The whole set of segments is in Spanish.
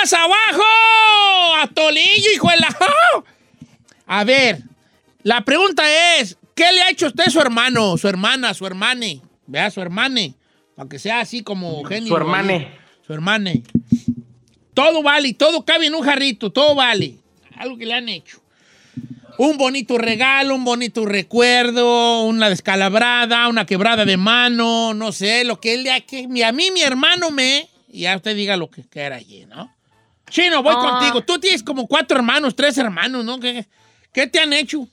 más abajo! ¡A Tolillo, hijo de la... A ver, la pregunta es, ¿qué le ha hecho usted a su hermano, su hermana, su hermane? Vea, su hermane, aunque sea así como genio. Su hermane. Su hermane. Todo vale, todo cabe en un jarrito, todo vale. Algo que le han hecho. Un bonito regalo, un bonito recuerdo, una descalabrada, una quebrada de mano, no sé, lo que él le ha... Que, a mí mi hermano me... Y ya usted diga lo que quiera allí, ¿no? Chino, voy Ah. contigo. Tú tienes como cuatro hermanos, tres hermanos, ¿no? ¿Qué, qué te han hecho?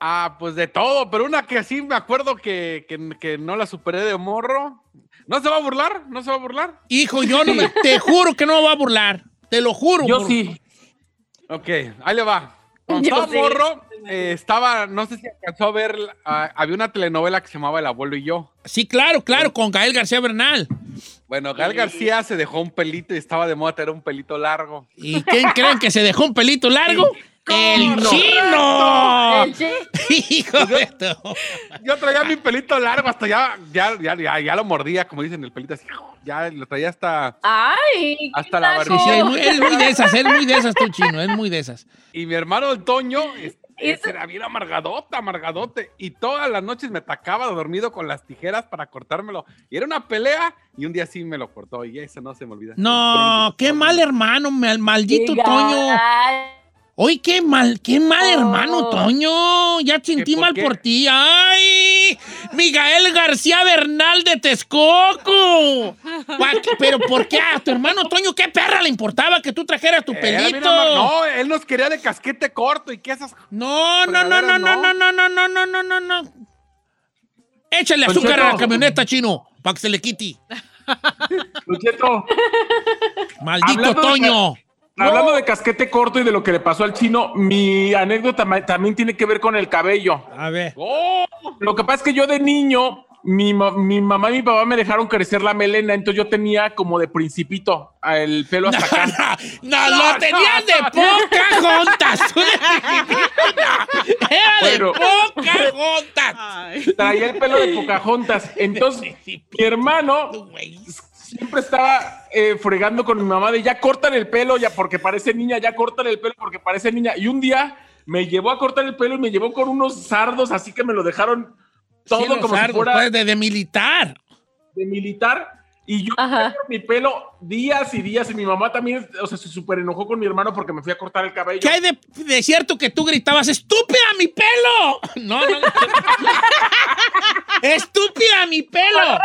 Ah, pues de todo, pero una que sí me acuerdo que, que- que no la superé de morro. ¿No se va a burlar? ¿No se va a burlar? Hijo, yo no me... Te juro que no me voy a burlar. Te lo juro. Yo por- sí. Ok, ahí le va. Cuando Yo estaba sí. morro, eh, estaba, no sé si alcanzó a ver, ah, había una telenovela que se llamaba El abuelo y yo. Sí, claro, claro, con Gael García Bernal. Bueno, Gal García se dejó un pelito y estaba de moda tener un pelito largo. ¿Y quién creen que se dejó un pelito largo? ¡El chino! El Hijo de todo. Yo traía mi pelito largo hasta ya, ya, ya, ya, ya lo mordía, como dicen, el pelito así. Ya lo traía hasta... Ay, Hasta la Sí, barbilla. sí, es muy, es muy de esas, es muy de esas tú, chino, es muy de esas. Y mi hermano el Toño es- ¿Y ese eso? era bien amargadota, amargadote. Y todas las noches me atacaba dormido con las tijeras para cortármelo. Y era una pelea y un día sí me lo cortó y eso no se me olvida. No, qué mal hermano, mal- maldito Toño. Oye, qué mal, qué mal Oh. hermano, Toño. Ya sentí por mal qué? por ti. ¡Ay! Miguel García Bernal de Texcoco. Pero ¿por qué a tu hermano Toño qué perra le importaba que tú trajeras tu pelito? amar- No, él nos quería de casquete corto y que esas... No, no, no, no, no, no, no, no, no, no, no, no, no. Échale Don azúcar a la camioneta, chino, para que se le quite. Maldito Hablando de Toño. Hablando de casquete corto y de lo que le pasó al chino, mi anécdota también tiene que ver con el cabello. A ver. ¡Oh! Lo que pasa es que yo de niño, mi, mi mamá y mi papá me dejaron crecer la melena, entonces yo tenía como de principito el pelo hasta acá. No, no, lo tenías de poca juntas. Era de Bueno. poca juntas. Traía el pelo de Pocahontas. Entonces, mi hermano. Siempre estaba eh, fregando con mi mamá de ya cortan el pelo, ya porque parece niña, ya cortan el pelo porque parece niña. Y un día me llevó a cortar el pelo y me llevó con unos sardos, así que me lo dejaron todo Sí, como si fuera pues, de, de militar. de militar. Y yo Ajá. mi pelo días y días. Y mi mamá también, o sea, se súper enojó con mi hermano porque me fui a cortar el cabello. ¿Qué hay de, de cierto que tú gritabas, estúpida mi pelo? No, no. no. estúpida mi pelo.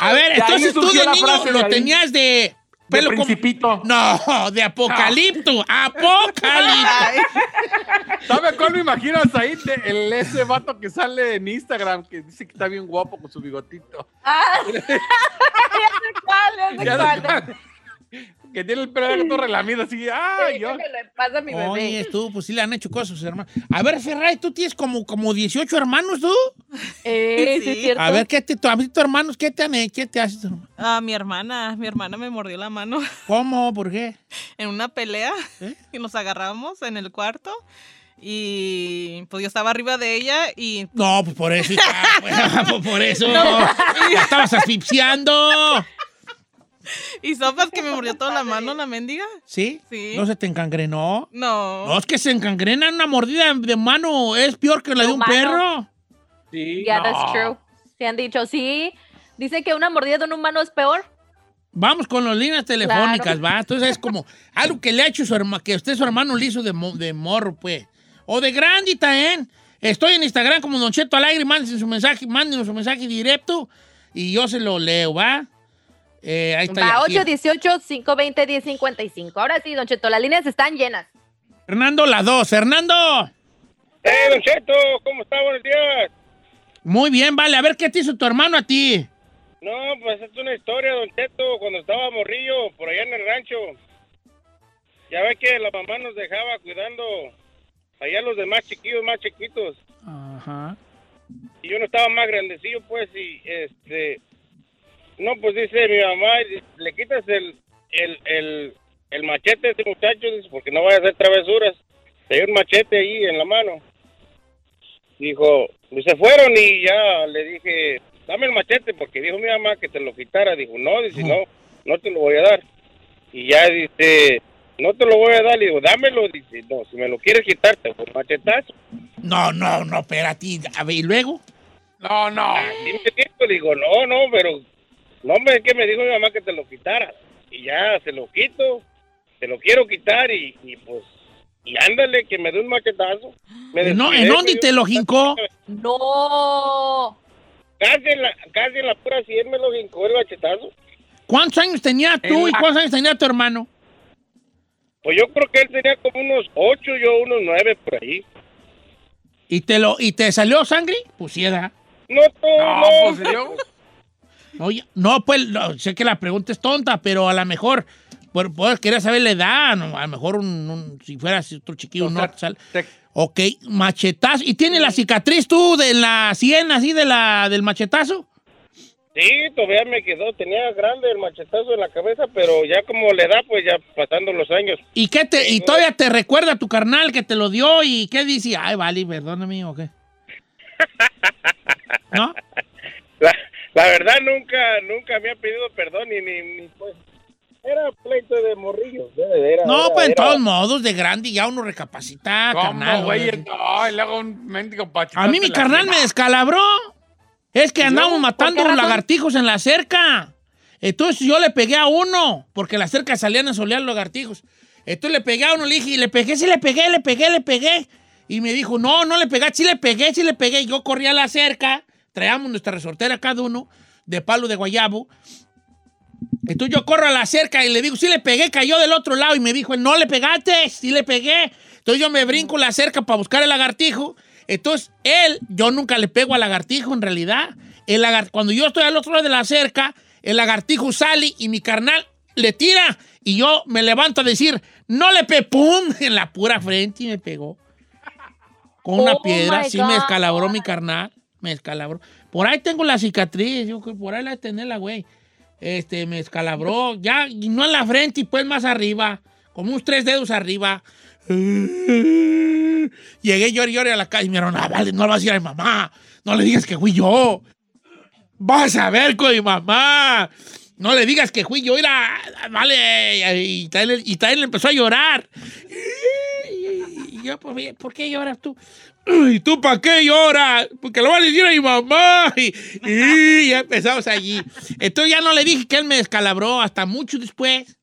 A ver, De entonces tú de niño frase, lo tenías de de pelo como- principito. No, de apocalipto. Apocalipto. ¿Sabe cuál me imagino a Said? De- El, ese vato que sale en Instagram que dice que está bien guapo con su bigotito. Ah, ya sé cuál, ya sé Ya cuál. Que tiene el pelo todo relamido así. ¡Ay, yo! Déjame, le pasa a mi bebé. Oye, tú, pues sí le han hecho cosas a sus hermanos. A ver, Ferrari, tú tienes como, como 18 hermanos, tú. Eh, sí, Sí. es cierto. A ver, ¿qué te, tu, a tus hermanos, qué te han hecho? ¿Qué te haces? Ah, mi hermana, mi hermana me mordió la mano ¿Cómo? ¿Por qué? en una pelea ¿Eh? y nos agarramos en el cuarto y pues yo estaba arriba de ella y No, pues por eso, pues, por eso. Ya estabas asfixiando. y sopas que me mordió toda la mano la mendiga. ¿Sí? Sí. ¿No se te encangrenó? No. No, es que se encangrena una mordida de mano. Es peor que la de un perro. Sí, Yeah, no. that's true. Se han dicho, sí. Dicen que una mordida de un humano es peor. Vamos con las líneas telefónicas, va. Entonces es como algo que le ha hecho su hermano, que usted su hermano le hizo de, mo- de morro, pues. O de grandita, ¿eh? Estoy en Instagram como Don Cheto Alegre, mándenos su mensaje, mándenos su mensaje directo y yo se lo leo, ¿va? Eh, ahí está. Va aquí. 818-520-1055. Ahora sí, Don Cheto, las líneas están llenas. Fernando, la dos. Fernando. ¡Eh, Don Cheto! ¿Cómo está? Buenos días. Muy bien, vale. A ver qué te hizo tu hermano a ti. No, pues es una historia, Don Cheto, cuando estaba morrillo por allá en el rancho. Ya ve que la mamá nos dejaba cuidando allá los demás chiquillos, más chiquitos. Ajá. Y yo no estaba más grandecillo, pues, y este... No, pues dice mi mamá, le quitas el, el, el, el machete a este muchacho, dice, porque no vaya a hacer travesuras. Tenía un machete ahí en la mano. Dijo, pues se fueron y ya le dije, dame el machete, porque dijo mi mamá que te lo quitara. Dijo, no, dice, no, no te lo voy a dar. Y ya dice, no te lo voy a dar. Le digo, dámelo. Dice, no, si me lo quieres quitar, te voy a machetazo. No, no, no, espérate. A ver, ¿y luego? No, no. Así me dijo, le digo, no, no, pero no me que me dijo mi mamá que te lo quitara. Y ya se lo quito, te lo quiero quitar y, y pues, y ándale, que me dé un machetazo. Me ¿En, no- en dónde me te lo jincó? No. Casi en la, casi en la pura 100 me lo hincó el machetazo. ¿Cuántos años tenía tú y cuántos años tenía tu hermano? Pues yo creo que él tenía como unos 8, yo unos 9 por ahí. ¿Y te, lo, y te salió sangre? Pues sí, ¿verdad? No, no, No, pues. Oye, no, pues no, sé que la pregunta es tonta, pero a lo mejor, por, por- quería saber la edad, no, a lo mejor un, un- si fueras otro chiquillo, O no te- Ok, machetazo. ¿Y tiene la cicatriz tú de la sien así de la, del machetazo? Sí, todavía me quedó, tenía grande el machetazo en la cabeza, pero ya como le da, pues ya pasando los años. ¿Y qué te, y todavía te recuerda tu carnal que te lo dio y qué dice? Ay, vale, perdóname, ¿o qué? ¿No? La, la verdad nunca, nunca me ha pedido perdón ni, ni, ni, pues, era pleito de morrillo. Era, No, era- pues en era- todos modos, de grande ya uno recapacita, ¿Cómo, carnal. güey? güey. No, y luego un mendigo. A mí mi carnal me descalabró. Es que andábamos matando ¿Por qué razón? lagartijos en la cerca. Entonces yo le pegué a uno, porque la cerca salían a solear los lagartijos. Entonces le pegué a uno, le dije, y le pegué, sí le pegué, le pegué, le pegué. Y me dijo, no, no le pegué, sí le pegué, sí le pegué. Y yo corrí a la cerca, traíamos nuestra resortera cada uno, de palo de guayabo. Entonces yo corro a la cerca y le digo, sí le pegué, cayó del otro lado. Y me dijo, no le pegaste, sí le pegué. Entonces yo me brinco la cerca para buscar el lagartijo. Entonces él, yo nunca le pego al lagartijo en realidad. El lagar- cuando yo estoy al otro lado de la cerca, el lagartijo sale y mi carnal le tira. Y yo me levanto a decir, no le pe pum, en la pura frente y me pegó. Con una Oh, piedra, sí me God. descalabró mi carnal. Me descalabró. Por ahí tengo la cicatriz, yo creo que por ahí la tenerla, güey. Este, me descalabró, ya, y no en la frente y pues más arriba, como unos tres dedos arriba. Llegué yo y a la calle y me dijeron, ah, vale, no lo vas a decir a mi mamá, no le digas que fui yo. Vas a ver con mi mamá. No le digas que fui yo, era, vale, y Tyler, y Tyler empezó a llorar. Y yo, pues, ¿por qué lloras tú? ¿Y tú para qué lloras? Porque lo vas a decir a mi mamá. Y, y ya empezamos allí. Entonces ya no le dije que él me descalabró hasta mucho después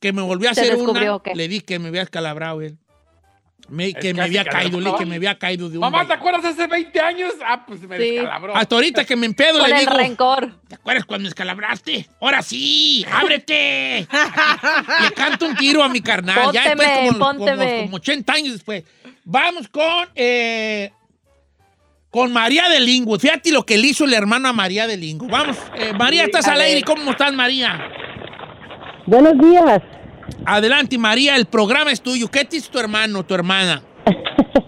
que me volvió a ¿Se hacer una. Le dije que me había descalabrado él. Me- que me había caído, le que me había caído de un. Mamá, ¿te acuerdas hace 20 años? Ah, pues me Sí. descalabró. Hasta ahorita que me empedo Con le el digo. rencor. ¿Te acuerdas cuando me descalabraste? ¡Ahora sí! ¡Ábrete! Le canto un tiro a mi carnal. ya después, como, como, pónteme. como 80 años después. Vamos con. eh, con María de Lingo. Fíjate lo que le hizo el hermano a María de Lingo. Vamos, eh, María, estás al aire. ¿Cómo estás, María? Buenos días. Adelante, María, el programa es tuyo. ¿Qué te hizo tu hermano, tu hermana?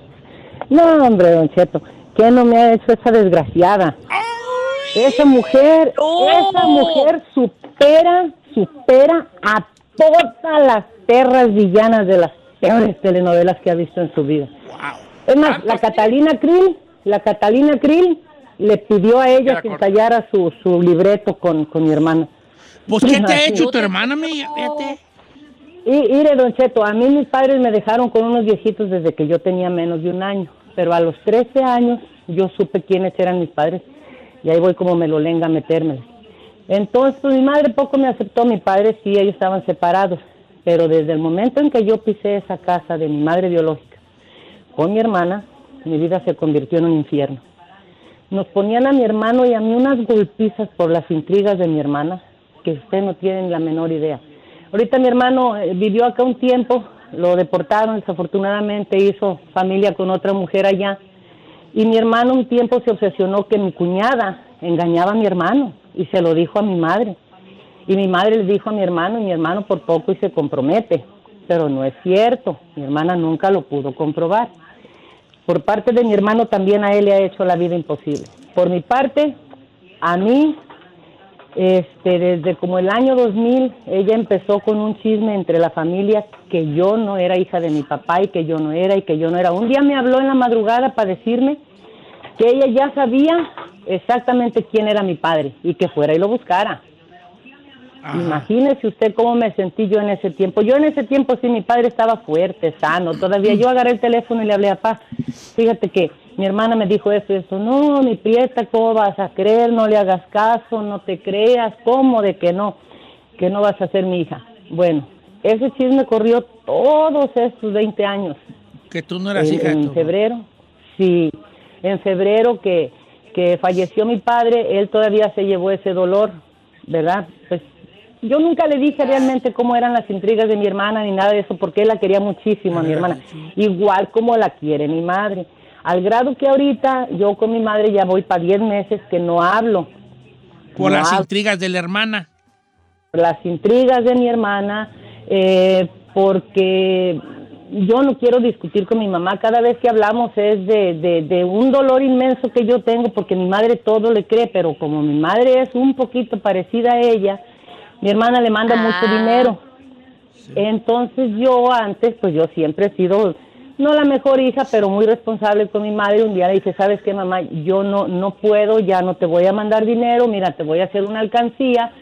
No, hombre, don Cheto, ¿qué no me ha hecho esa desgraciada? Esa mujer, ¡No! esa mujer supera, supera a todas las perras villanas de las peores telenovelas que ha visto en su vida. ¡Wow! Es más, ¿Tanto la? Catalina Krill, la Catalina Krill le pidió a ella la que ensayara su, su libreto con, con mi hermana. Pues, ¿qué te ha hecho tu hermana, María? Fíjate. Y, mire, Don Cheto, a mí mis padres me dejaron con unos viejitos desde que yo tenía menos de un año, pero a los 13 años yo supe quiénes eran mis padres y ahí voy como me lo lenga a metérmela. Entonces, pues, mi madre poco me aceptó, mi padre sí, ellos estaban separados, pero desde el momento en que yo pisé esa casa de mi madre biológica con mi hermana, mi vida se convirtió en un infierno. Nos ponían a mi hermano y a mí unas golpizas por las intrigas de mi hermana que usted no tiene la menor idea. Ahorita mi hermano eh, vivió acá un tiempo, lo deportaron, desafortunadamente hizo familia con otra mujer allá. Y mi hermano un tiempo se obsesionó que mi cuñada engañaba a mi hermano y se lo dijo a mi madre. Y mi madre le dijo a mi hermano y mi hermano por poco y se compromete. Pero no es cierto, mi hermana nunca lo pudo comprobar. Por parte de mi hermano también a él le ha hecho la vida imposible. Por mi parte, a mí este, desde como el año 2000, ella empezó con un chisme entre la familia que yo no era hija de mi papá y que yo no era y que yo no era. Un día me habló en la madrugada para decirme que ella ya sabía exactamente quién era mi padre y que fuera y lo buscara. Ajá. Imagínese usted cómo me sentí yo en ese tiempo. Yo en ese tiempo sí, mi padre estaba fuerte, sano. Todavía yo agarré el teléfono y le hablé a papá. Fíjate que mi hermana me dijo esto y esto. No, mi prieta, ¿cómo vas a creer? No le hagas caso, no te creas. ¿Cómo de que no? Que no vas a ser mi hija. Bueno, ese chisme corrió todos estos 20 años. Que tú no eras en, hija en febrero, sí, en febrero que, que falleció mi padre, él todavía se llevó ese dolor, ¿verdad? Pues yo nunca le dije realmente cómo eran las intrigas de mi hermana ni nada de eso, porque él la quería muchísimo a mi hermana, igual como la quiere mi madre. Al grado que ahorita yo con mi madre ya voy para 10 meses que no hablo. Por No las hablo intrigas de la hermana. las intrigas de mi hermana, eh, porque yo no quiero discutir con mi mamá. Cada vez que hablamos es de, de, de un dolor inmenso que yo tengo, porque mi madre todo le cree, pero como mi madre es un poquito parecida a ella, mi hermana le manda mucho Ah. dinero. Entonces yo antes, pues yo siempre he sido, no la mejor hija, pero muy responsable con mi madre. Un día le dije, ¿sabes qué, mamá? Yo no, no puedo, ya no te voy a mandar dinero, mira, te voy a hacer una alcancía.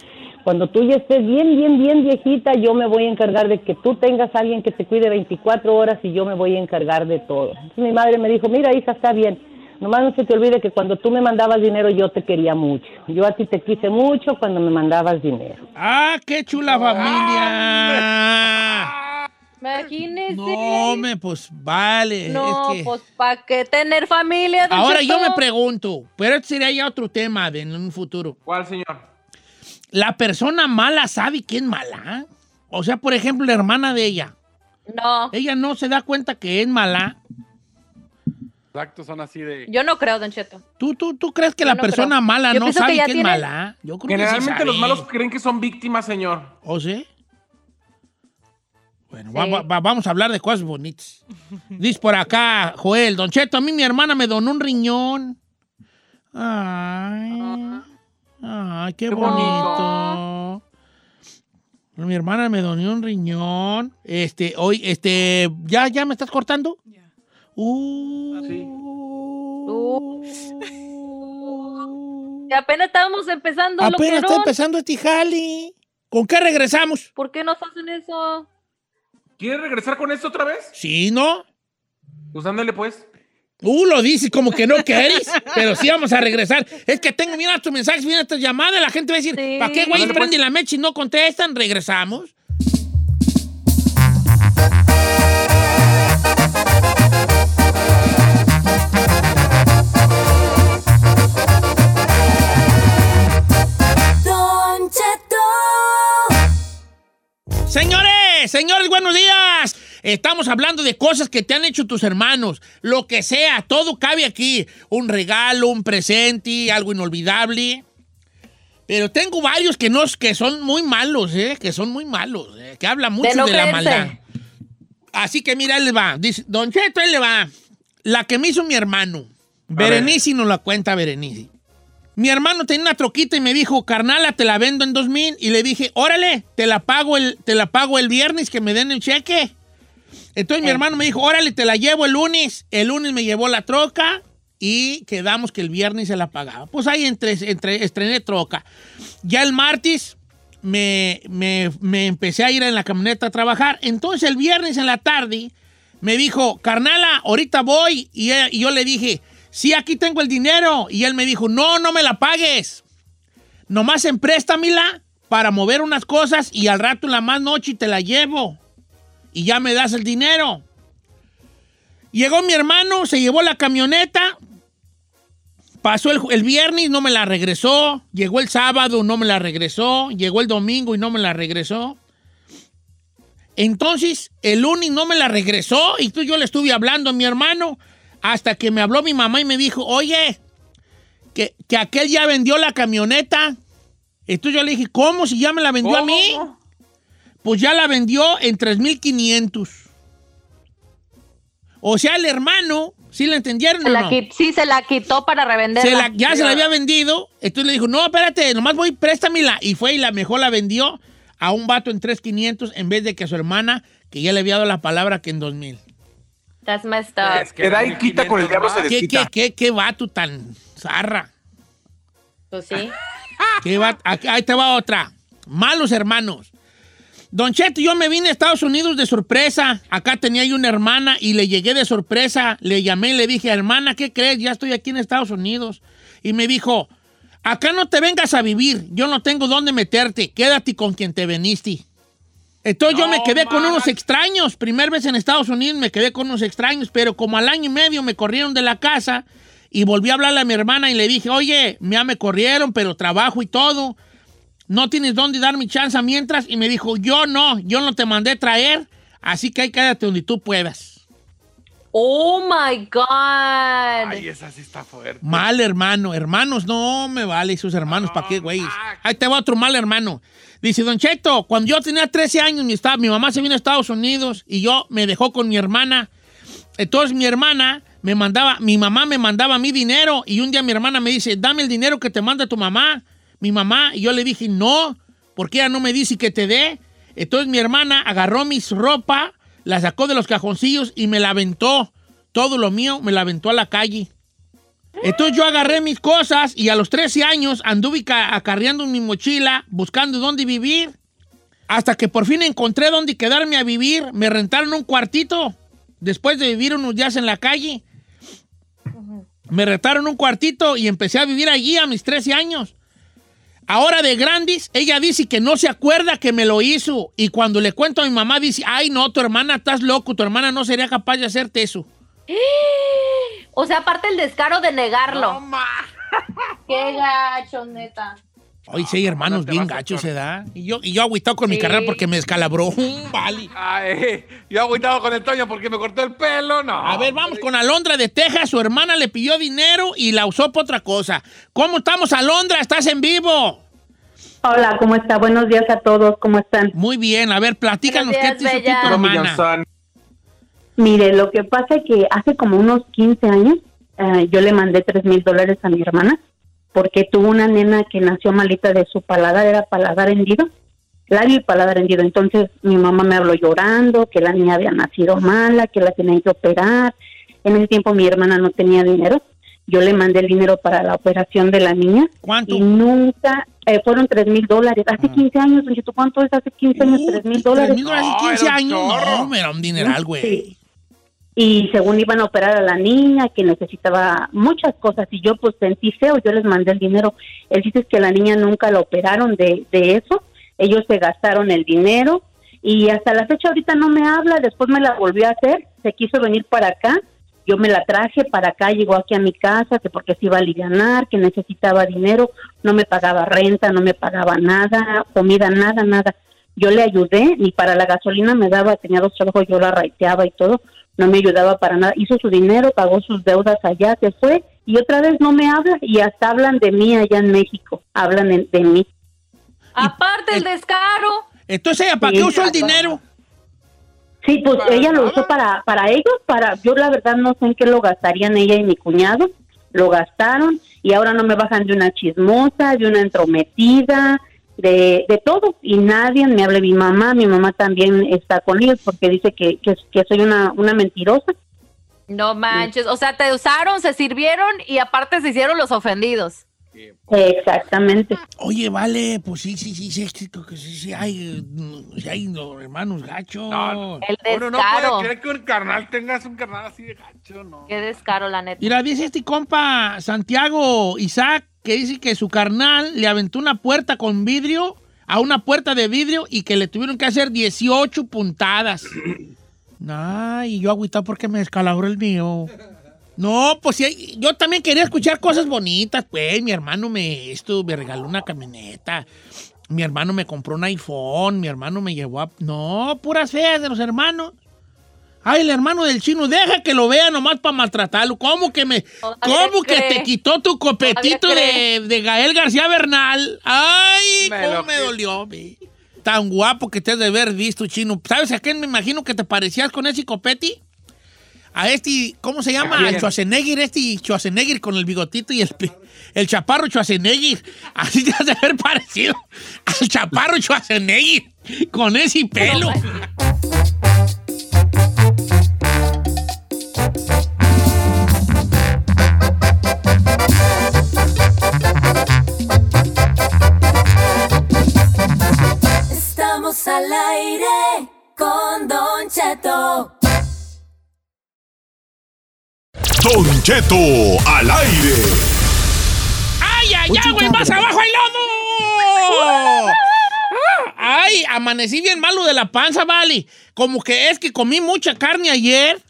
Cuando tú ya estés bien, bien, bien viejita, yo me voy a encargar de que tú tengas a alguien que te cuide 24 horas y yo me voy a encargar de todo. Entonces mi madre me dijo, mira, hija, está bien. Nomás no se te olvide que cuando tú me mandabas dinero yo te quería mucho. Yo a ti te quise mucho cuando me mandabas dinero. ¡Ah, qué chula familia! Imagínese. No, me, pues vale. No, es que- pues ¿para qué tener familia? don Ahora Cheto? yo me pregunto, pero este sería ya otro tema de, en un futuro. ¿Cuál, señor? ¿La persona mala sabe que es mala? O sea, por ejemplo, la hermana de ella. No, Ella no se da cuenta que es mala. Exacto, son así de. yo no creo, Don Cheto. ¿Tú, tú, tú crees que Yo la no persona creo. mala Yo no que sabe que es tiene- mala? Yo creo que sí Generalmente los malos creen que son víctimas, señor. ¿O sí? Bueno, Sí. va- va- va- vamos a hablar de cosas bonitas. Dice por acá, Joel, Don Cheto, a mí mi hermana me donó un riñón. Ay, ay, qué Qué bonito. Mi hermana me donó un riñón. Este, hoy, este, ¿ya, ya me estás cortando? Ya. Uh. Sí. Que apenas estábamos empezando Apenas está empezando este jale. ¿Con qué regresamos? ¿Por qué nos hacen eso? ¿Quieres regresar con esto otra vez? Sí, ¿no? Pues ándale, pues. Uh, lo dices como que no querés, pero sí vamos a regresar. Es que tengo, mira tus mensajes, mira tus llamadas, la gente va a decir, Sí. ¿para qué, güey, prenden pues. la mecha y no contestan? Regresamos. Don Cheto. Señores, señores, buenos días. Estamos hablando de cosas que te han hecho tus hermanos. Lo que sea, todo cabe aquí. Un regalo, un presente, algo inolvidable. Pero tengo varios que, no, que son muy malos, ¿eh? Que son muy malos, ¿eh? Que hablan mucho De la maldad. Así que mira, él le va. Dice, Don Cheto, él le va. La que me hizo mi hermano. Berenice nos la cuenta Berenice. Mi hermano tenía una troquita y me dijo, carnala, te la vendo en 2000. Y le dije, órale, te la pago el, te la pago el viernes que me den el cheque. Entonces mi hermano me dijo, órale, te la llevo el lunes. El lunes me llevó la troca y quedamos que el viernes se la pagaba. Pues ahí entre, entre, estrené troca. Ya el martes me, me- me empecé a ir en la camioneta a trabajar. Entonces el viernes en la tarde me dijo, carnala, ahorita voy. Y, y yo le dije, sí, aquí tengo el dinero. Y él me dijo, no, no me la pagues. Nomás empréstamela para mover unas cosas y al rato la más noche te la llevo. Y ya me das el dinero. Llegó mi hermano, se llevó la camioneta. Pasó el, el viernes, no me la regresó. Llegó el sábado, no me la regresó. Llegó el domingo y no me la regresó. Entonces, el lunes no me la regresó y tú yo le estuve hablando a mi hermano hasta que me habló mi mamá y me dijo, oye, que, que aquel ya vendió la camioneta. Entonces yo le dije, ¿cómo? Si ya me la vendió a mí. Pues ya la vendió en 3,500. O sea, el hermano, ¿sí la entendieron Se o la no? sí, se la quitó para revenderla. Se la- ya se la había vendido. Entonces le dijo, no, espérate, nomás voy, préstamela. Y fue y la mejor la vendió a un vato en 3,500 en vez de que a su hermana, que ya le había dado la palabra que en 2,000. That's messed up. Es que Que da y quita con el diablo se ¿Qué, desquita. qué, qué, qué vato tan zarra? Pues sí. ¿Qué va- aquí- ahí te va otra. Malos hermanos. Don Cheto, yo me vine a Estados Unidos de sorpresa. Acá tenía yo una hermana y le llegué de sorpresa. Le llamé y le dije, hermana, ¿qué crees? Ya estoy aquí en Estados Unidos. Y me dijo, acá no te vengas a vivir. Yo no tengo dónde meterte. Quédate con quien te veniste. Entonces yo me quedé con unos extraños. Primer vez en Estados Unidos me quedé con unos extraños, pero como al año y medio me corrieron de la casa y volví a hablarle a mi hermana y le dije, oye, ya me corrieron, pero trabajo y todo. No tienes dónde dar mi chance mientras. Y me dijo, yo no, yo no te mandé traer, así que ahí quédate donde tú puedas. Oh my God. Ay, esa sí está fuerte. Mal hermano, hermanos, no me vale sus hermanos, ¿para qué, güey? Ahí te va otro mal hermano. Dice, Don Cheto, cuando yo tenía 13 años, mi, mi mamá se vino a Estados Unidos y yo me dejó con mi hermana. Entonces mi hermana me mandaba, mi mamá me mandaba mi dinero y un día mi hermana me dice, dame el dinero que te manda tu mamá, mi mamá. Y yo le dije, no, porque ella no me dice que te dé. Entonces mi hermana agarró mis ropa, la sacó de los cajoncillos y me la aventó. Todo lo mío me la aventó a la calle. Entonces yo agarré mis cosas y a los 13 años anduve ca- acarreando mi mochila, buscando dónde vivir. Hasta que por fin encontré dónde quedarme a vivir. Me rentaron un cuartito después de vivir unos días en la calle. Me rentaron un cuartito y empecé a vivir allí a mis 13 años. Ahora de grandes, ella dice que no se acuerda que me lo hizo. Y cuando le cuento a mi mamá, dice, ay no, tu hermana estás loco, tu hermana no sería capaz de hacerte eso. O sea, aparte el descaro de negarlo. No. Qué gacho, neta. Ay, sí, hermanos bien acordar. se da. Y yo, y yo agüitado con mi carrera porque me descalabró. Un vale. Ay, yo agüitado con el Toño porque me cortó el pelo, no. A ver, vamos con Alondra de Texas. Su hermana le pidió dinero y la usó para otra cosa. ¿Cómo estamos, Alondra? ¿Estás en vivo? Hola, ¿cómo está? Buenos días a todos, ¿cómo están? Muy bien. A ver, platícanos qué te hizo tu hermana. Mire, lo que pasa es que hace como unos 15 años eh, yo le mandé 3 mil dólares a mi hermana porque tuvo una nena que nació malita de su paladar, era paladar hendido, labio y paladar hendido. Entonces mi mamá me habló llorando que la niña había nacido mala, que la tenían que operar. En ese tiempo mi hermana no tenía dinero. Yo le mandé el dinero para la operación de la niña ¿Cuánto? y nunca, eh, fueron 3 mil dólares. Hace 15 años, don Cheto, ¿cuánto es hace 15 años? Uh, 3 mil ¿tres dólares. mil dólares y No, 15 era un años? chorro. No, me era un dineral, güey. Sí. Y según iban a operar a la niña, que necesitaba muchas cosas, y yo pues sentí feo, yo les mandé el dinero. El chiste es que la niña nunca la operaron de, de eso, ellos se gastaron el dinero, y hasta la fecha ahorita no me habla, después me la volvió a hacer, se quiso venir para acá, yo me la traje para acá, llegó aquí a mi casa, que porque se iba a alivianar, que necesitaba dinero, no me pagaba renta, no me pagaba nada, comida, nada, nada. Yo le ayudé, ni para la gasolina me daba, tenía dos trabajos, yo la raiteaba y todo, no me ayudaba para nada. Hizo su dinero, pagó sus deudas allá, se fue y otra vez no me habla y hasta hablan de mí allá en México, hablan en- de mí. Aparte el descaro. Entonces, ¿ella para Sí, qué usó el dinero? Sí, pues Para ella lo usó para, para ellos, para, yo la verdad no sé en qué lo gastarían ella y mi cuñado, lo gastaron y ahora no me bajan de una chismosa, de una entrometida, de, de todo y nadie me habla mi mamá, mi mamá también está con ellos porque dice que, que, que soy una, una mentirosa. No manches. O sea, te usaron, se sirvieron y aparte se hicieron los ofendidos. Exactamente. Oye, vale, pues sí, sí, sí, sí, sí, sí, sí, hay, mm, sí hay no, hermanos gachos. No, El Uno no descaro. puede creer que un carnal tengas un carnal así de gacho, ¿no? Qué descaro, la neta. Mira, dice este compa Santiago Isaac que dice que su carnal le aventó una puerta con vidrio a una puerta de vidrio y que le tuvieron que hacer 18 puntadas. Ay, yo agüitado porque me descalabró el mío. No, pues sí, yo también quería escuchar cosas bonitas, pues. Mi hermano me esto, me regaló una camioneta. Mi hermano me compró un iPhone. Mi hermano me llevó a. No, puras feas de los hermanos. Ay, el hermano del chino, deja que lo vea nomás para maltratarlo. ¿Cómo que me. Todavía ¿Cómo que te quitó tu copetito de, Gael García Bernal? Ay, Me cómo me dolió, ve. Tan guapo que te has de haber visto, chino. ¿Sabes a quién me imagino que te parecías con ese copeti? A este, ¿cómo se llama? Al Schwarzenegger, este Schwarzenegger con el bigotito y el, el chaparro Schwarzenegger. Así te has de haber parecido al chaparro Schwarzenegger con ese pelo. al aire con Don Cheto. Don Cheto al aire. ¡Ay, ay, ay, güey! ¡Más abajo hay lodo! ¡Ay! Amanecí bien malo de la panza, vale. Como que es que comí mucha carne ayer.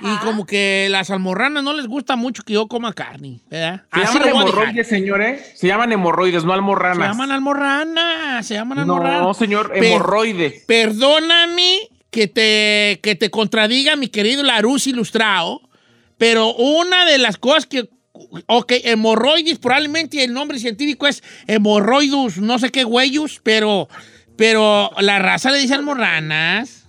Y como que las almorranas no les gusta mucho que yo coma carne, ¿verdad? Se Así llaman hemorroides, señores. Se llaman hemorroides, no almorranas. Se llaman almorranas, se llaman almorranas. No, señor, Per- hemorroide. Perdóname que te, que te contradiga, mi querido Larus Ilustrado, pero una de las cosas que. Ok, hemorroides, probablemente el nombre científico es hemorroidus, no sé qué huellos, pero, pero la raza le dice almorranas.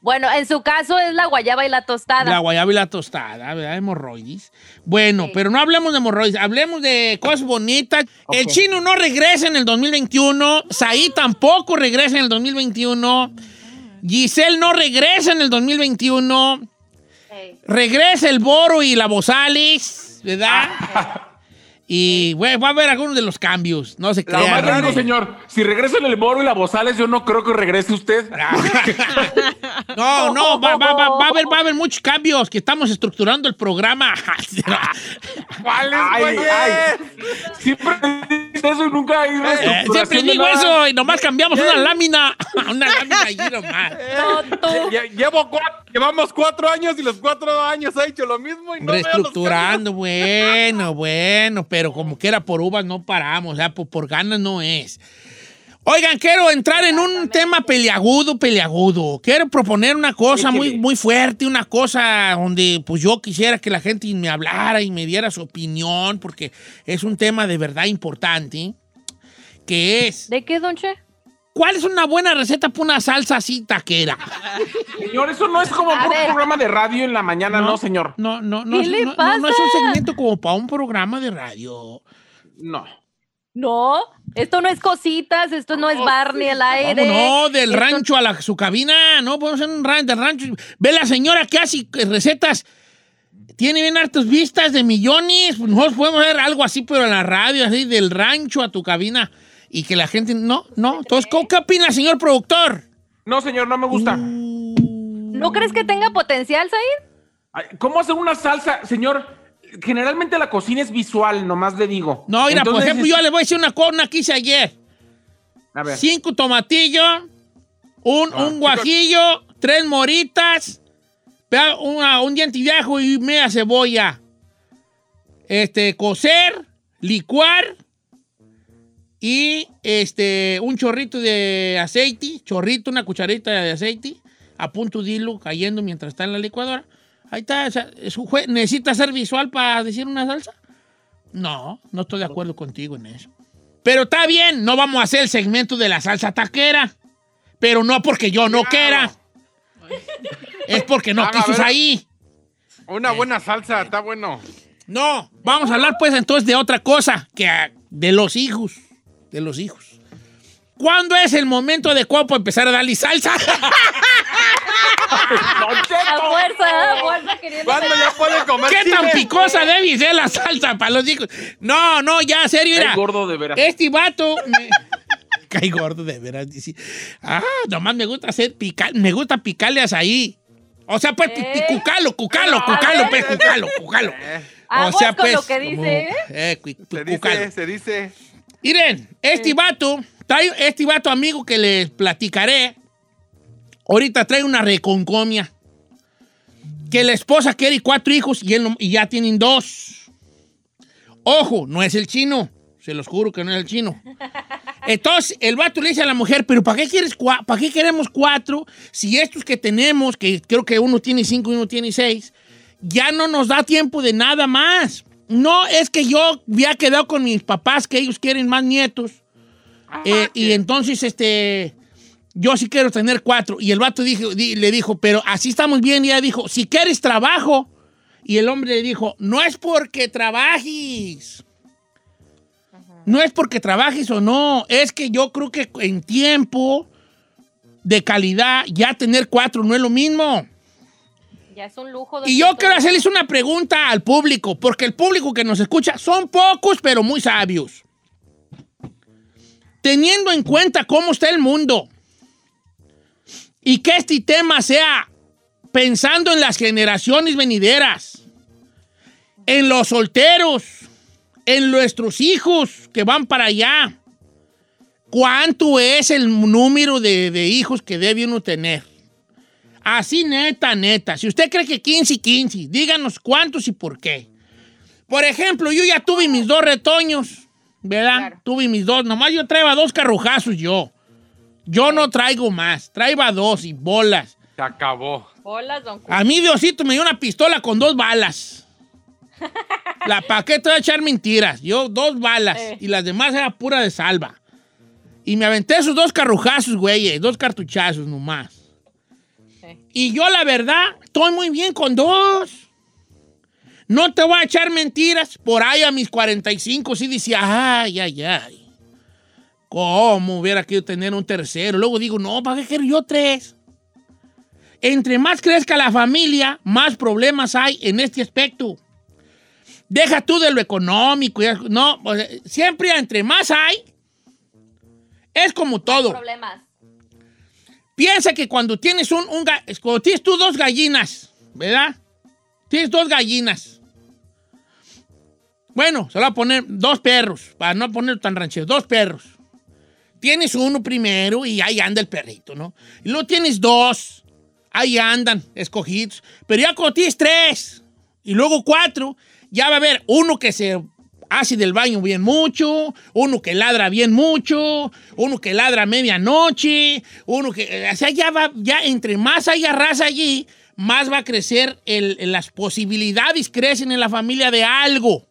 Bueno, en su caso es la guayaba y la tostada. La guayaba y la tostada, ¿verdad? Hemorroides. Bueno, pero no hablemos de hemorroides, hablemos de cosas bonitas. El chino no regresa en el 2021, Saí tampoco regresa en el 2021, Giselle no regresa en el 2021, regresa el Boro y la Bozales, ¿verdad? Y bueno, va a haber algunos de los cambios, no se más crean. le digo, señor, si regresan el Boro y la Bozales, yo no creo que regrese usted. No, no, va, va, va, va a haber, va a haber muchos cambios que estamos estructurando el programa. ¿Cuáles, Ay, ay. Siempre dices eso y nunca hay una Eh, siempre digo eso y nomás cambiamos una lámina. una lámina allí nomás. Lle- Llevo cuatro, llevamos cuatro años y los cuatro años ha hecho lo mismo y no Reestructurando, bueno, bueno, pero como que era por uvas no paramos, o sea, por, por ganas no es. Oigan, quiero entrar en un tema peleagudo, peleagudo. Quiero proponer una cosa muy, muy fuerte, una cosa donde pues yo quisiera que la gente me hablara y me diera su opinión, porque es un tema de verdad importante, que es... ¿De qué, Don Che? ¿Cuál es una buena receta para una salsa así taquera? Señor, eso no es como A un ver. programa de radio en la mañana, no, señor. No, no, no, ¿Qué es- le no, no, pasa? no es un segmento como para un programa de radio. No. No, esto no es cositas, esto no es Barney al aire. ¿Cómo no? Del Esto- rancho a la, su cabina, no podemos hacer un rancho, del rancho. Ve la señora que hace eh, recetas, tiene bien hartas vistas de millones. Pues Nosotros podemos hacer algo así, pero en la radio, así, del rancho a tu cabina. Y que la gente, no, no. Entonces, ¿qué, qué opina, señor productor? No, señor, no me gusta. ¿No crees que tenga potencial, Said? ¿Cómo hacer una salsa, señor? Generalmente la cocina es visual, nomás le digo. No, mira, por ejemplo, yo le voy a decir una cosa que hice ayer. A ver. Cinco tomatillos, un, Ah, un guajillo, tres moritas, una- un diente de ajo y media cebolla. Este, cocer, licuar y este, un chorrito de aceite, chorrito, una cucharita de aceite, a punto de hilo cayendo mientras está en la licuadora. Ahí está, o sea, ¿necesita ser visual para decir una salsa? No, no estoy de acuerdo contigo en eso. Pero está bien, no vamos a hacer el segmento de la salsa taquera. Pero no porque yo no quiera. Es porque no Ah, quiso ahí. Una buena salsa, está bueno. No, vamos a hablar pues entonces de otra cosa, que de los hijos. De los hijos. ¿Cuándo es el momento adecuado para empezar a darle salsa? A fuerza, a fuerza queriendo. ¿Cuándo ya puede comer ¿Qué tan picosa debe ser la salsa para los hijos? No, no, ya, serio, Cae mira. gordo de veras. Este vato me... Cae gordo de veras, dice. Ah, nomás me gusta hacer picar, me gusta picarle ahí. O sea, pues, ¿Eh? cucalo, cucalo, cucalo, pues, cucalo, cucalo. Aguas O sea, con pues. lo que dice, ¿eh? eh, cu- Se cucalo. dice, se dice. Miren, este vato, trae, este vato amigo que les platicaré, ahorita trae una reconcomia. Que la esposa quiere cuatro hijos y, él no- y ya tienen dos. Ojo, no es el chino. Se los juro que no es el chino. Entonces, el vato le dice a la mujer, pero ¿para qué, quieres ¿para qué queremos cuatro si estos que tenemos, que creo que uno tiene cinco y uno tiene seis, ya no nos da tiempo de nada más? No, es que yo había quedado con mis papás que ellos quieren más nietos. Eh, y entonces, este, yo sí quiero tener cuatro. Y el vato dijo, di- le dijo, pero así estamos bien. Y ella dijo, si quieres trabajo. Y el hombre le dijo, no es porque trabajes. No es porque trabajes o no. Es que yo creo que en tiempo de calidad ya tener cuatro no es lo mismo. Ya es un lujo. don Y yo quiero hacerles una pregunta al público, porque el público que nos escucha son pocos, pero muy sabios. Teniendo en cuenta cómo está el mundo, Y que este tema sea pensando en las generaciones venideras, en los solteros, en nuestros hijos que van para allá. ¿Cuánto es el número de, de hijos que debe uno tener? Así neta, neta. Si usted cree que 15 y 15, díganos cuántos y por qué. Por ejemplo, yo ya tuve mis dos retoños, ¿verdad? Tuve mis dos. Nomás yo traía dos carrujazos yo. Yo no traigo más. Traía dos y bolas. Se acabó. Hola, don A mí Diosito me dio una pistola con dos balas. La paquete de echar mentiras. Yo dos balas Eh. y las demás era pura de salva. Y me aventé esos dos carrujazos, güey, dos cartuchazos nomás. Y yo la verdad estoy muy bien con dos. No te voy a echar mentiras. Por ahí a mis 45 sí decía, ay, ay, ay. ¿Cómo hubiera querido tener un tercero? Luego digo, no, ¿para qué quiero yo tres? Entre más crezca la familia, más problemas hay en este aspecto. Deja tú de lo económico. No, siempre entre más hay, es como todo. Problemas. Piensa que cuando tienes un, cuando tienes tú dos gallinas, ¿verdad? Tienes dos gallinas. Bueno, se lo a poner dos perros, para no poner tan ranchero, dos perros. Tienes uno primero y ahí anda el perrito, ¿no? Y luego tienes dos, ahí andan, escogidos. Pero ya cuando tienes tres y luego cuatro, ya va a haber uno que se hace del baño bien mucho, uno que ladra bien mucho, uno que ladra a medianoche, uno que... O sea, ya va, ya entre más haya raza allí, más va a crecer el- las posibilidades crecen en la familia de algo.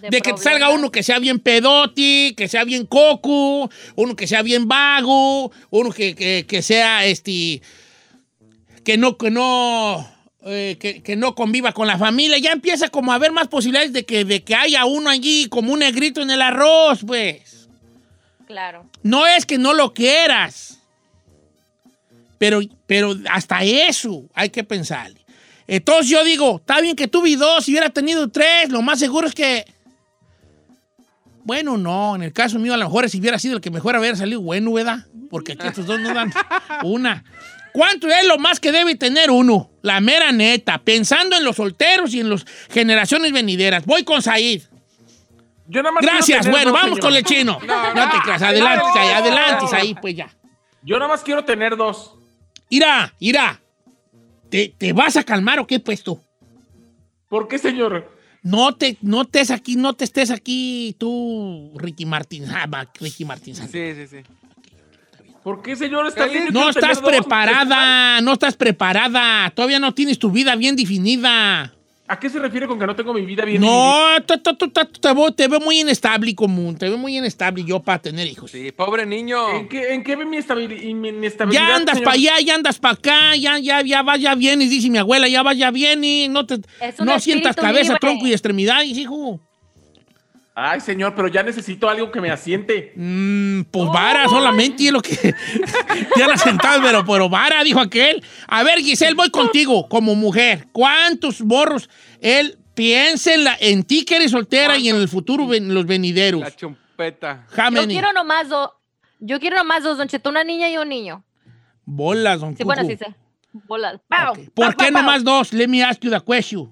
De, que te salga uno que sea bien pedoti, que sea bien coco, uno que sea bien vago, uno que, que- que sea este. que no, que no. Eh, que, que no conviva con la familia. Ya empieza como a haber más posibilidades de que, de que haya uno allí como un negrito en el arroz, pues. Claro. No es que no lo quieras. Pero, pero hasta eso hay que pensarle. Entonces yo digo, está bien que tuve dos, si hubiera tenido tres, lo más seguro es que. Bueno, no, en el caso mío a lo mejor si hubiera sido el que mejor hubiera salido bueno, ¿verdad? Porque aquí estos dos no dan una. ¿Cuánto es lo más que debe tener uno? La mera neta, pensando en los solteros y en las generaciones venideras. Voy con Said. Yo nada más quiero Gracias, tener bueno, dos, vamos señor. con el chino. No, te creas, adelante, Said, adelante, Said, pues ya. Yo nada más quiero tener dos. Irá, irá. ¿Te, te vas a calmar o qué, pues tú? ¿Por qué, señor? No te, no estés aquí, no te estés aquí tú, Ricky Martín. Ah, Ricky Martín. Sí, sí, sí. ¿Por qué, señor? Está bien, yo No estás preparada, no estás preparada. Todavía no tienes tu vida bien definida. ¿A qué se refiere con que no tengo mi vida bien No, tú- tú- te, veo, te veo muy inestable común, te veo muy inestable yo para tener hijos. Sí, pobre niño. ¿En qué, en qué ve mi, estabili- mi inestabilidad? Ya andas para allá, ya andas para acá, ya, ya, ya vas, ya vienes, dice mi abuela, ya vas, ya vienes, no te, no sientas cabeza, libre. tronco y extremidades, hijo. Ay, señor, pero ya necesito algo que me asiente. Mm, pues vara solamente es lo que ya la sentado, pero, pero vara, dijo aquel. A ver, Giselle, voy contigo como mujer. ¿Cuántos morros él piensa en, la, en ti que eres soltera y en el futuro en los venideros? La chumpeta. How Yo quiero nomás dos. Yo quiero nomás dos, Don Cheto, una niña y un niño. Bolas, don Sí, bueno, sí sé. Bolas. Pau, ¿Por pau, qué pau, pau. nomás dos? Let me ask you the question.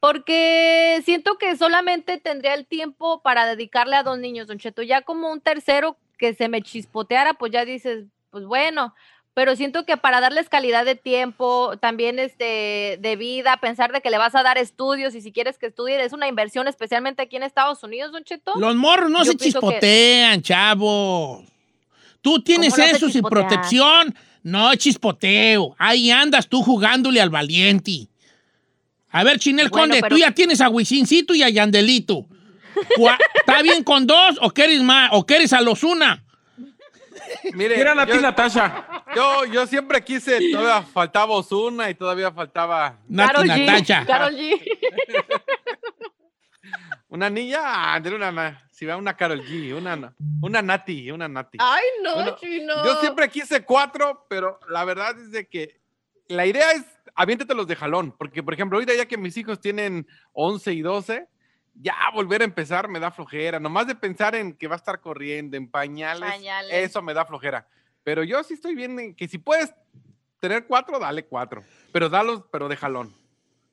Porque siento que solamente tendría el tiempo para dedicarle a dos niños, Don Cheto. Ya como un tercero que se me chispoteara, pues ya dices, pues bueno. Pero siento que para darles calidad de tiempo, también este, de vida, pensar de que le vas a dar estudios y si quieres que estudie, es una inversión, especialmente aquí en Estados Unidos, Don Cheto. Los morros no Yo se pienso que- chispotean, chavos. Tú tienes ¿Cómo no se eso sin chispotean? protección. No chispoteo. Ahí andas tú jugándole al valiente. A ver, Chinel Bueno, Conde, pero- tú ya tienes a Wisincito y a Yandelito. ¿Está bien con dos o quieres más? ¿O quieres a los una? Mire, Mira a ti, yo, Natasha. yo, yo siempre quise, todavía faltaba Osuna y todavía faltaba Nati Karol G, Natacha. Karol G. una niña, de una, na- si va una Carol G, una, una Nati, una Nati. Ay, no, Bueno, chino. Yo siempre quise cuatro, pero la verdad es de que la idea es aviéntatelos de jalón, porque por ejemplo, ahorita ya que mis hijos tienen 11 y 12, ya volver a empezar me da flojera, nomás de pensar en que va a estar corriendo en pañales, Pañales. eso me da flojera. Pero yo sí estoy bien en que si puedes tener cuatro, dale cuatro. Pero dalos, pero de jalón.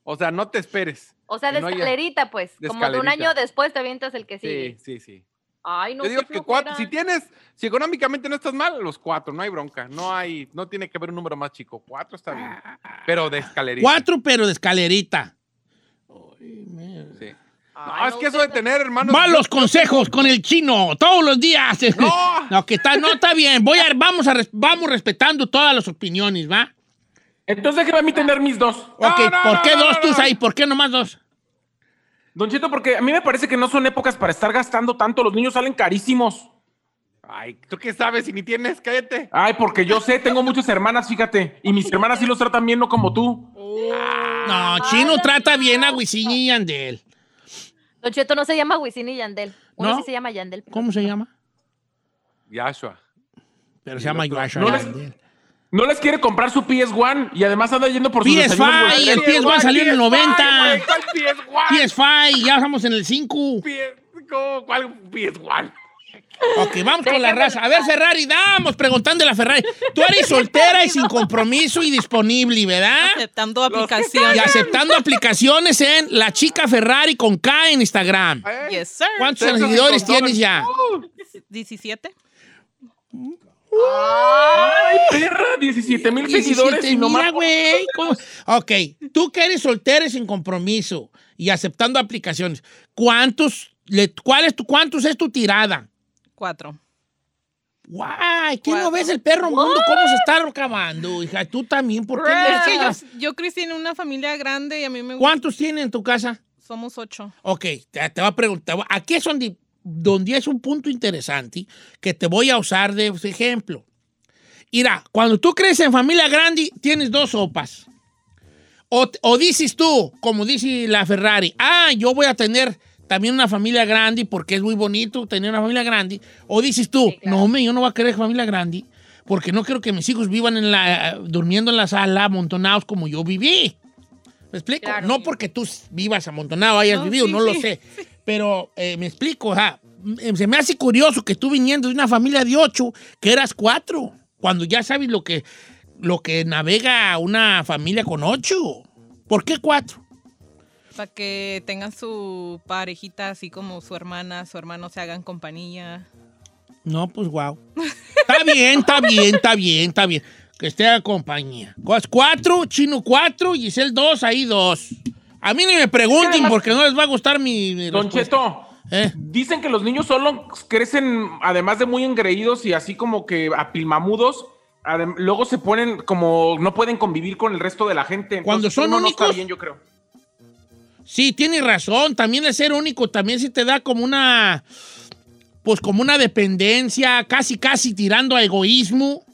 O sea, no te esperes. O sea, de no haya- escalerita, pues. de Como de un año después te avientas el que sigue. Sí, sí, sí. Ay, no Yo digo que cuatro, si tienes, si económicamente no estás mal, los cuatro, no hay bronca. No hay, no tiene que haber un número más chico. Cuatro está bien. Pero de escalerita. Cuatro, pero de escalerita. Sí. No, es que eso de tener hermanos. Malos consejos con el chino todos los días. No. No, que está, no está bien. Voy a, vamos, a, vamos respetando todas las opiniones, ¿va? Entonces déjeme a mí tener mis dos. Ok, ¿por qué dos tú ahí? ¿Por qué nomás dos? Don Cheto, porque a mí me parece que no son épocas para estar gastando tanto. Los niños salen carísimos. Ay, ¿tú qué sabes si ni tienes? Cállate. Ay, porque yo sé, tengo muchas hermanas, fíjate. Y mis hermanas sí los tratan bien, no como tú. No, Chino trata bien a Wisin y Yandel. Don Cheto no se llama Wisin y Yandel. Uno ¿No? sí se llama Yandel. ¿Cómo se llama? Yashua. Pero se llama Joshua No les, Yandel. No les quiere comprar su PS1 y además anda yendo por su PS5, desayuno. y el PS1 salió en el 90. PS5, ya estamos en el 5. ¿Cuál PS1? Ok, vamos con la raza. A ver, Ferrari, damos preguntándole a Ferrari. Tú eres soltera y sin compromiso y disponible, ¿verdad? Aceptando aplicaciones. Y aceptando aplicaciones en La Chica Ferrari con K en Instagram. Yes, sir. ¿Cuántos seguidores tienes ya? 17. ¡Ay, perra! 17 mil 17 seguidores y no mira, más. güey. Ok, tú que eres soltera y sin compromiso y aceptando aplicaciones, ¿cuántos, le, cuál es tu, ¿cuántos es tu tirada? Cuatro. Guay, ¿qué no ves el perro mundo? ¿Cómo se está acabando, hija? Tú también, ¿por qué? Es que yo, yo crecí en una familia grande y a mí me gusta. ¿Cuántos tienen en tu casa? Somos ocho. Ok, te, te voy a preguntar. Aquí es donde, donde es un punto interesante que te voy a usar de ejemplo. Mira, cuando tú creces en familia grande, tienes dos sopas. O, o dices tú, como dice la Ferrari, ah, yo voy a tener también una familia grande porque es muy bonito tener una familia grande. O dices tú, no, hombre, yo no voy a querer familia grande porque no quiero que mis hijos vivan en la, durmiendo en la sala amontonados como yo viví. ¿Me explico? No porque tú vivas amontonado, hayas No, vivido, sí, no lo sí, sé. Pero eh, me explico, ajá. M- Se me hace curioso que tú viniendo de una familia de ocho, que eras cuatro, cuando ya sabes lo que, lo que navega una familia con ocho. ¿Por qué cuatro? Para que tengan su parejita, así como su hermana, su hermano se hagan compañía. No, pues wow. Está bien, está bien, está bien, está bien. Que esté a compañía. Pues Cuatro, Chino cuatro, Giselle dos, ahí dos. A mí ni me pregunten porque no les va a gustar mi, mi Don respuesta. Cheto, ¿Eh? dicen que los niños solo crecen, además de muy engreídos y así como que apilmamudos, luego se ponen como no pueden convivir con el resto de la gente. Cuando Entonces, son uno no está únicos. bien, yo creo. Sí, tienes razón. También el ser único también sí te da como una. Pues como una dependencia, casi, casi tirando a egoísmo.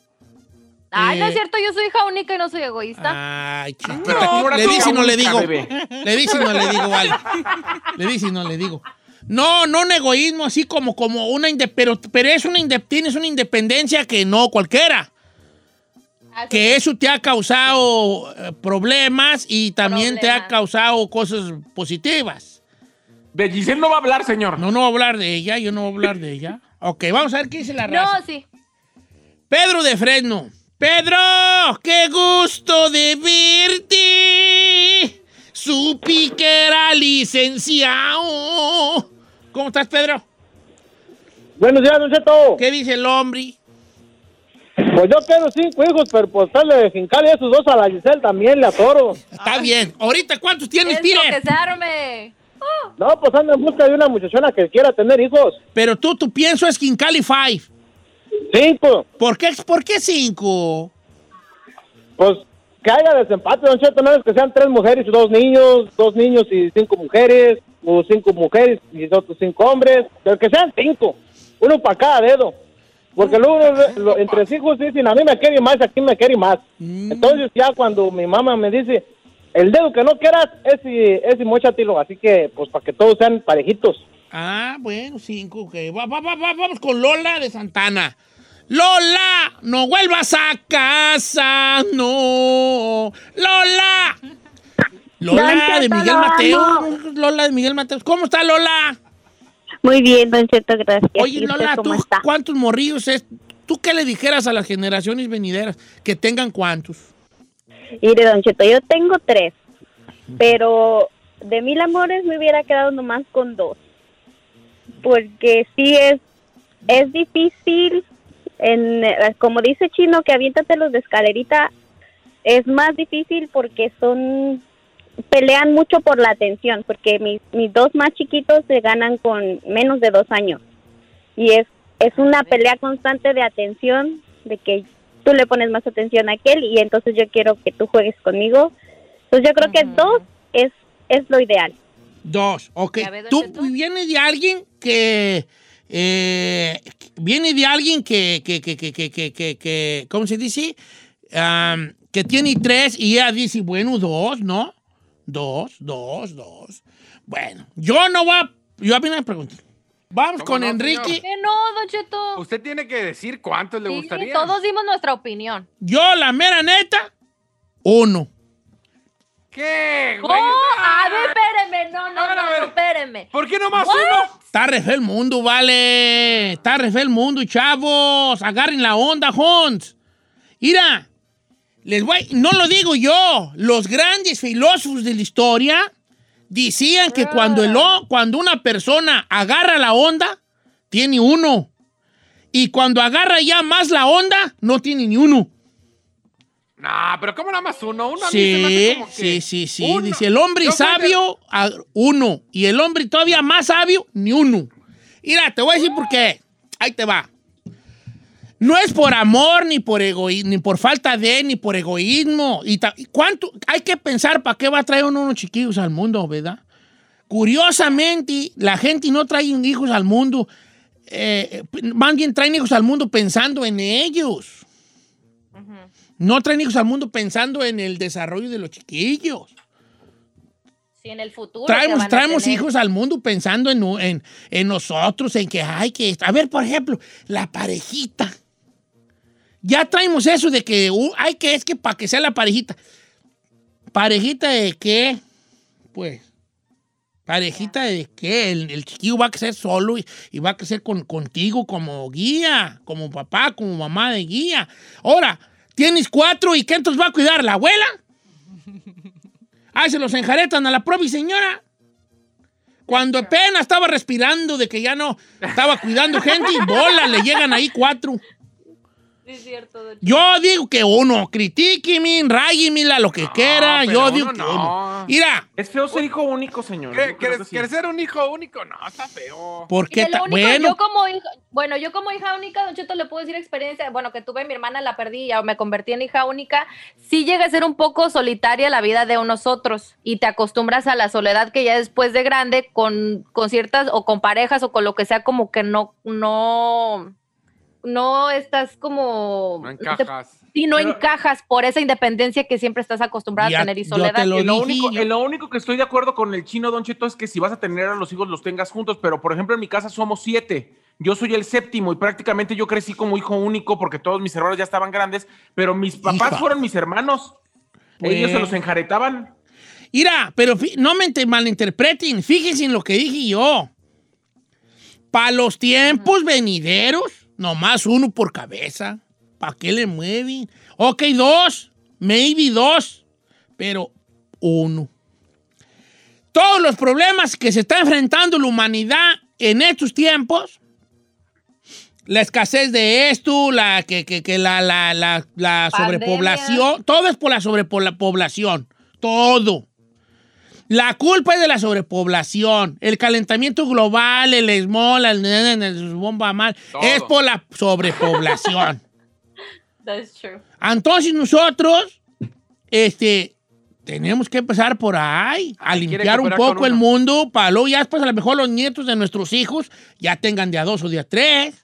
Ay, no Eh, es cierto, yo soy hija única y no soy egoísta. Ay, chiquita. ahora le dice y no le digo. bebé. Le dice y no le digo, vale. Le dice y no le digo. No, no un egoísmo, así como, como una pero, pero es una inde- tienes una independencia que no cualquiera. Que eso te ha causado eh, problemas y también te ha causado cosas positivas. De Giselle no va a hablar, señor. No, no voy a hablar de ella, yo no voy a hablar de ella. Ok, vamos a ver qué dice la raza. No, sí. Pedro de Fresno. Pedro, qué gusto de verte. Supi que era licenciado. ¿Cómo estás, Pedro? Buenos días, Don Cheto. ¿Qué dice el hombre? Pues yo quiero cinco hijos, pero pues de fincar esos dos a la Giselle también, le atoro. Está bien. Ahorita, ¿cuántos tienes, se arme. No, pues ando en busca de una muchachona que quiera tener hijos. Pero tú, tu pienso es Quincali Five. Cinco. ¿Por qué, ¿Por qué cinco? Pues que haya desempate, Don Cheto, no es que sean tres mujeres y dos niños, dos niños y cinco mujeres, o cinco mujeres y otros cinco hombres, pero que sean cinco, uno para cada dedo. Porque luego lo- entre hijos dicen, a mí me quiere más, aquí me quiere más. Entonces ya cuando mi mamá me dice, el dedo que no quieras, ese, ese mochatilo, así que pues para que todos sean parejitos. Ah, bueno, cinco. ok. Va- va- va- vamos con Lola de Santana. Lola, no vuelvas a casa, no. Lola. Lola de Miguel Mateo. Lola de Miguel Mateo. ¿Cómo está Lola? Muy bien, Don Cheto, gracias. Oye, ¿Y usted Lola, ¿tú está? cuántos morrillos es ¿tú qué le dijeras a las generaciones venideras? Que tengan cuántos. Mire, Don Cheto, yo tengo tres, pero de mil amores me hubiera quedado nomás con dos. Porque sí es, es difícil, en, como dice Chino, que aviéntatelos de escalerita, es más difícil porque son, pelean mucho por la atención, porque mis, mis dos más chiquitos se ganan con menos de dos años. Y es, es una pelea constante de atención, de que tú le pones más atención a aquel y entonces yo quiero que tú juegues conmigo. Entonces yo creo que dos es, es lo ideal. Dos, ok. Tú viene de alguien que. eh, viene de alguien que, que, que, que, que, que, que- que- ¿cómo se dice? Am, que tiene tres y ella dice, bueno, dos, ¿no? Dos, dos, dos. Bueno, yo no voy a. Yo a mí no me pregunto. Vamos con no, Enrique. señor? Que no, Don Cheto. Usted tiene que decir cuántos le gustaría. todos dimos nuestra opinión. Yo, la mera neta, uno. ¿Qué, ¡Oh! A ver, espérenme. No, no, no, no, espérenme. ¿Por qué nomás What? uno? Está re el mundo, vale. Está re el mundo, chavos. Agarren la onda, Hons. Mira, les voy, no lo digo yo. Los grandes filósofos de la historia decían que cuando, el, cuando una persona agarra la onda, tiene uno. Y cuando agarra ya más la onda, no tiene ni uno. No, pero ¿cómo nada más uno? Uno a mí se me hace Sí, como que sí, sí, sí. uno. Dice, el hombre Yo creo que- sabio, a- uno. Y el hombre todavía más sabio, ni uno. Mira, te voy a decir por qué. Ahí te va. No es por amor, ni por egoísmo, ni por falta de, ni por egoísmo. Y ¿Cuánto? Hay que pensar para qué va a traer uno unos chiquillos al mundo, ¿verdad? Curiosamente, la gente no trae hijos al mundo. eh, más bien traen hijos al mundo pensando en ellos. No traen hijos al mundo pensando en el desarrollo de los chiquillos. Sí, en el futuro. Traemos, hijos al mundo pensando en, en- en nosotros, en que hay que... A ver, por ejemplo, la parejita. Ya traemos eso de que uh, hay que, es que para que sea la parejita. ¿Parejita de qué? Pues, ¿parejita de qué? El, el chiquillo va a crecer solo y, y va a crecer con, contigo como guía, como papá, como mamá de guía. Ahora, tienes cuatro y ¿qué entonces va a cuidar? ¿La abuela? Ay, se los enjaretan a la propia señora. Cuando apenas estaba respirando de que ya no estaba cuidando gente y bola, le llegan ahí cuatro. Es cierto. Don Yo digo que uno, critíqueme, ráyemela, lo que quiera. Yo uno digo que no. uno. Mira, Es feo ser hijo único, señor. ¿Qué, quieres- sí. ser un hijo único? No, está feo. ¿por Y qué? único, bueno, yo como hija, bueno, yo como hija única, Don Cheto, le puedo decir experiencia, bueno, que tuve mi hermana, la perdí, ya me convertí en hija única, sí llega a ser un poco solitaria la vida de nosotros y te acostumbras a la soledad que ya después de grande con, con ciertas o con parejas o con lo que sea como que no, no, no estás como... No encajas. Sí, no Pero- encajas por esa independencia que siempre estás acostumbrada Ya- a tener y yo soledad. te lo En lo, dije, único, en lo único que estoy de acuerdo con el chino, Don Cheto, es que si vas a tener a los hijos, los tengas juntos. Pero, por ejemplo, en mi casa somos siete. Yo soy el séptimo y prácticamente yo crecí como hijo único porque todos mis hermanos ya estaban grandes, pero mis papás Hija. fueron mis hermanos. Ellos se los enjaretaban. Mira, pero no me malinterpreten, fíjense en lo que dije yo. Para los tiempos venideros, nomás uno por cabeza. ¿Para qué le mueven? Ok, dos, maybe dos, pero uno. Todos los problemas que se está enfrentando la humanidad en estos tiempos, la escasez de esto, la, que, que- que la, la, la, la sobrepoblación, todo es por la sobrepoblación, todo. La culpa es de la sobrepoblación, el calentamiento global, el small, el, el- el bomba mal, Todo. es por la sobrepoblación. That's true. Entonces nosotros, este, tenemos que empezar por ahí, a limpiar un poco el mundo, para luego ya después a lo mejor los nietos de nuestros hijos ya tengan de a dos o de a tres.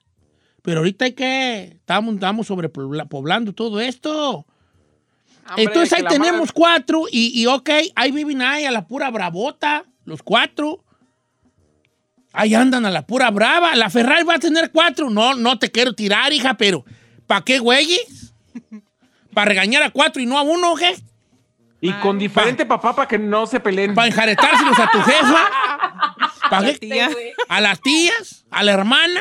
Pero ahorita hay que, estamos, estamos sobrepoblando todo esto. Hombre, Entonces ahí tenemos madre- cuatro y, y ok, ahí viven ahí a la pura bravota, los cuatro. Ahí andan a la pura brava. La Ferrari va a tener cuatro. No, no te quiero tirar, hija, pero ¿para qué güeyes? ¿Para regañar a cuatro y no a uno, qué? Y con diferente papá para que no se peleen. ¿Para enjaretárselos a tu jefa? ¿Para La qué? tía. ¿A las tías? ¿A la hermana?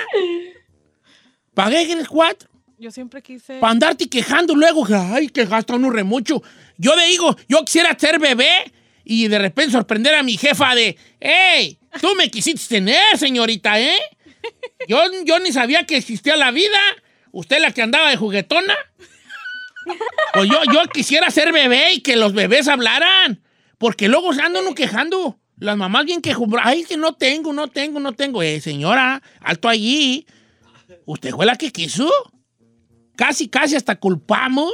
¿Para qué quieres cuatro? Yo siempre quise. Para andarte quejando luego, ay, que gasta uno re mucho. Yo le digo, yo quisiera ser bebé y de repente sorprender a mi jefa de, hey, tú me quisiste tener, señorita, ¿eh? Yo, yo ni sabía que existía la vida. ¿Usted la que andaba de juguetona? Pues yo, yo quisiera ser bebé y que los bebés hablaran. Porque luego se andan uno quejando. Las mamás bien quejumbras. Ay, que no tengo, no tengo, no tengo. Eh, señora, alto allí. ¿Usted fue la que quiso? Casi, casi hasta culpamos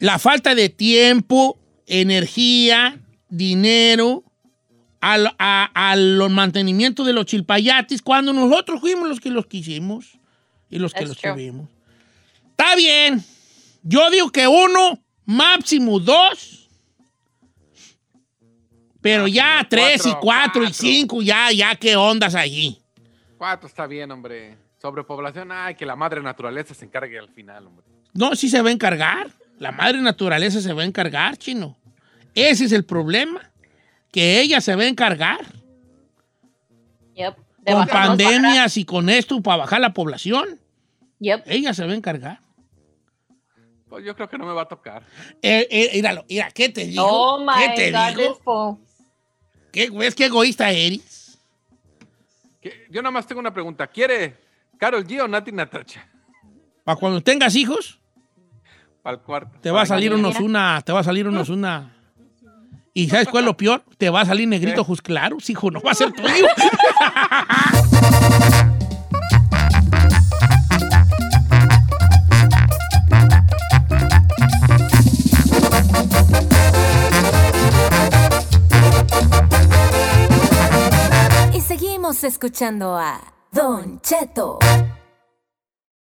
la falta de tiempo, energía, dinero al, a- al mantenimiento de los chilpayatis cuando nosotros fuimos los que los quisimos y los que That's los true. tuvimos. Está bien. Yo digo que uno, máximo dos. Pero ya tres y cuatro, cuatro y cinco, ya, ya, ¿qué ondas allí? Cuatro está bien, hombre. Sobrepoblación, ay, que la madre naturaleza se encargue al final, hombre. No, sí se va a encargar. La madre naturaleza se va a encargar, chino. Ese es el problema. Que ella se va a encargar. Yep. De Con pandemias y con esto para bajar la población. Yep. Ella se va a encargar. Pues yo creo que no me va a tocar. Eh, eh, míralo, mira, ¿qué te digo? Oh my ¿Qué te God, digo? ¿Qué, ¿Ves qué egoísta eres? Que- Yo nada más tengo una pregunta. ¿Quiere Carol G o Nati Natacha? Para cuando tengas hijos, Para el cuarto. te va a salir unos una, te va a salir unos una. ¿Y sabes cuál es lo peor? Te va a salir negrito ojos claros, hijo, no va a ser tuyo. Y seguimos escuchando a Don Cheto.